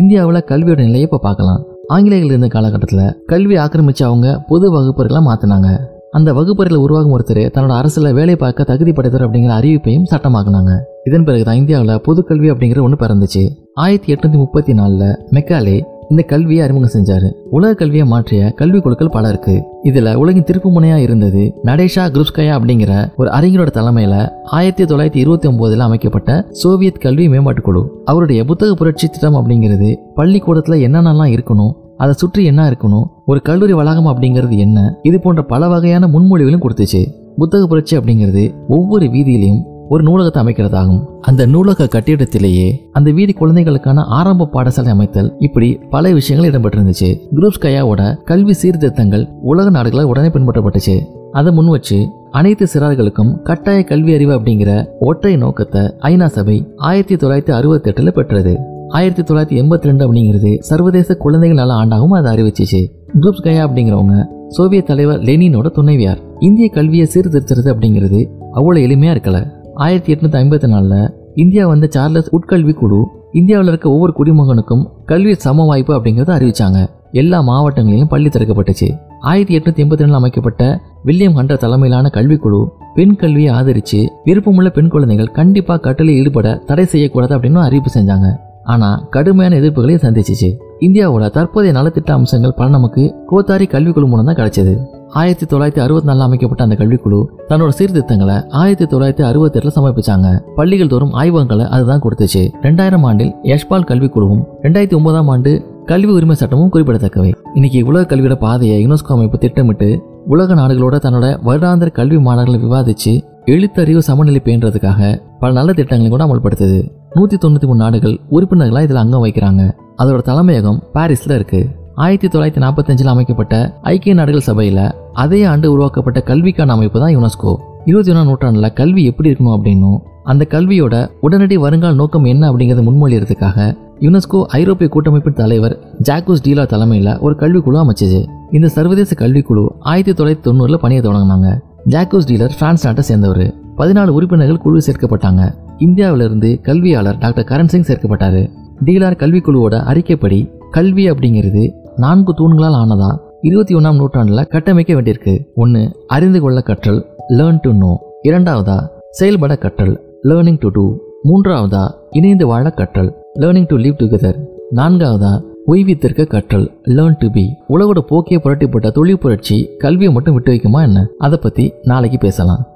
இந்தியாவில் கல்வியோட நிலையை இப்போ பார்க்கலாம். ஆங்கிலேயர்கள் இருந்த காலகட்டத்தில் கல்வி ஆக்கிரமிச்சு அவங்க பொது வகுப்பறைகளை மாற்றினாங்க அந்த வகுப்பறையில் உருவாகும் ஒருத்தர் தன்னோட அரசில் வேலை பார்க்க தகுதி படைத்தவர் அப்படிங்கிற அறிவிப்பையும் சட்டமாக்குனாங்க. இதன் பிறகு தான் இந்தியாவில் பொது கல்வி அப்படிங்கிற ஒன்று பிறந்துச்சு. ஆயிரத்தி எட்நூத்தி முப்பத்தி நாலில் மெக்காலே இந்த கல்வியை அறிமுகம் செஞ்சாரு. உலக கல்வியை மாற்றிய கல்வி குழுக்கள் பல இருக்கு. இதுல உலகின் திருப்பு முனையா இருந்தது நடேஷா குருஸ்கயா அப்படிங்கிற ஒரு அறிஞரோட தலைமையில ஆயிரத்தி தொள்ளாயிரத்தி இருபத்தி ஒன்பதுல அமைக்கப்பட்ட சோவியத் கல்வி மேம்பாட்டு குழு. அவருடைய புத்தக புரட்சி திட்டம் அப்படிங்கிறது பள்ளிக்கூடத்துல என்னென்னலாம் இருக்கணும் அதை சுற்றி என்ன இருக்கணும் ஒரு கல்லூரி வளாகம் அப்படிங்கிறது என்ன இது போன்ற பல வகையான முன்மொழிகளும் கொடுத்துச்சு. புத்தக புரட்சி அப்படிங்கிறது ஒவ்வொரு வீதியிலையும் ஒரு நூலகத்தை அமைக்கிறதாகும். அந்த நூலக கட்டிடத்திலேயே அந்த வீதி குழந்தைகளுக்கான ஆரம்ப பாடசாலை அமைத்தல் இப்படி பல விஷயங்கள் இடம்பெற்றிருந்துச்சு. குரூப்ஸ் கயாவோட கல்வி சீர்திருத்தங்கள் உலக நாடுகளால் உடனே பின்பற்றப்பட்டுச்சு. அதை முன் வச்சு அனைத்து சிறார்களுக்கும் கட்டாய கல்வி அறிவு அப்படிங்கிற ஒற்றை நோக்கத்தை ஐநா சபை ஆயிரத்தி தொள்ளாயிரத்தி அறுபத்தி எட்டுல பெற்றது. ஆயிரத்தி தொள்ளாயிரத்தி எண்பத்தி ரெண்டு அப்படிங்கிறது சர்வதேச குழந்தைகள் நல ஆண்டாகவும் அதை அறிவிச்சிச்சு. குரூப்ஸ் கயா அப்படிங்கிறவங்க சோவியத் தலைவர் லெனினோட துணைவியார். இந்திய கல்வியை சீர்திருத்துறது அப்படிங்கிறது அவ்வளோ எளிமையா இருக்கல. ஆயிரத்தி எட்நூத்தி ஐம்பத்தி நாலில் இந்தியா வந்த சார்லஸ் உட்கல்வி குழு இந்தியாவில் இருக்க ஒவ்வொரு குடிமகனுக்கும் கல்வி சம வாய்ப்பு அப்படிங்கிறத அறிவிச்சாங்க. எல்லா மாவட்டங்களிலும் பள்ளி திறக்கப்பட்டுச்சு. ஆயிரத்தி எட்நூத்தி எண்பத்தி ரெண்டில் அமைக்கப்பட்ட வில்லியம் ஹண்டர் தலைமையிலான கல்விக்குழு பெண் கல்வியை ஆதரிச்சு விருப்பமுள்ள பெண் குழந்தைகள் கண்டிப்பா கட்டளை ஈடுபட தடை செய்யக்கூடாது அப்படின்னு அறிவிப்பு செஞ்சாங்க. ஆனா கடுமையான எதிர்ப்புகளை சந்திச்சிச்சு. இந்தியாவோட தற்போதைய நலத்திட்ட அம்சங்கள் பல நமக்கு கோத்தாரி கல்விக்குழு மூலம் தான் கிடைச்சது. ஆயிரத்தி தொள்ளாயிரத்தி அறுபத்தி நாலில் அமைக்கப்பட்ட அந்த கல்விக்குழு தன்னோட சீர்திருத்தங்களை ஆயிரத்தி தொள்ளாயிரத்தி அறுபத்தி எட்டில் சமர்ப்பிச்சாங்க. பள்ளிகள் தோறும் ஆய்வகங்களை அதுதான் கொடுத்துச்சு. ரெண்டாயிரம் ஆண்டில் யஷ்பால் கல்விக்குழுவும் ரெண்டாயிரத்தி ஒன்பதாம் ஆண்டு கல்வி உரிமை சட்டமும் குறிப்பிடத்தக்கவை. இன்னைக்கு உலக கல்வியோட பாதையை யுனெஸ்கோ அமைப்பு திட்டமிட்டு உலக நாடுகளோட தன்னோட வருடாந்திர கல்வி மாணவர்களை விவாதிச்சு எழுத்தறிவு சமநிலை பேன்றதுக்காக பல நல்ல திட்டங்களையும் கூட அமல்படுத்துது. நூத்தி தொண்ணூத்தி மூணு நாடுகள் உறுப்பினர்களா இதுல அங்கம் வைக்கிறாங்க அதோட தலைமையகம் பாரிஸ்ல இருக்கு. ஆயிரத்தி தொள்ளாயிரத்தி நாற்பத்தஞ்சில் அமைக்கப்பட்ட ஐக்கிய நாடுகள் சபையில அதே ஆண்டு உருவாக்கப்பட்ட கல்விக்கான அமைப்பு தான் யுனெஸ்கோ. இருபத்தி ஒன்றாம் நூற்றாண்டில் கல்வி எப்படி இருக்கணும் அப்படின்னும் அந்த கல்வியோட உடனடி வருங்கால நோக்கம் என்ன அப்படிங்கறத முன்மொழியறதுக்காக யுனெஸ்கோ ஐரோப்பிய கூட்டமைப்பின் தலைவர் ஜாக்கோஸ் டீலா தலைமையில் ஒரு கல்விக்குழு அமைச்சது. இந்த சர்வதேச கல்விக்குழு ஆயிரத்தி தொள்ளாயிரத்தி தொண்ணூறுல பணியை தொடங்கினாங்க. ஜாக்கோஸ் டீலர் பிரான்ஸ் நாட்டை சேர்ந்தவர். பதினாலு உறுப்பினர்கள் குழு சேர்க்கப்பட்டாங்க. இந்தியாவிலிருந்து கல்வியாளர் டாக்டர் கரண் சிங் சேர்க்கப்பட்டாரு. டீலர் கல்விக்குழுவோட அறிக்கைப்படி கல்வி அப்படிங்கிறது நான்கு தூண்களால் ஆனதா இருபத்தி ஒன்றாம் நூற்றாண்டில் கட்டமைக்க வேண்டியிருக்கு. ஒன்று அறிந்து கொள்ள கற்றல் லேர்ன் டு நோ இரண்டாவதா செயல்பட கற்றல் லேர்னிங் டு டூ மூன்றாவதா இணைந்து வாழ கற்றல் லேர்னிங் டு லிவ் டுகெதர் நான்காவதா ஓய்வித்திருக்க கற்றல் லேர்ன் டு பி உலகோட போக்கிய புரட்டி போட்ட தொழில் புரட்சி கல்வியை மட்டும் விட்டு வைக்குமா என்ன? அதை பற்றி நாளைக்கு பேசலாம்.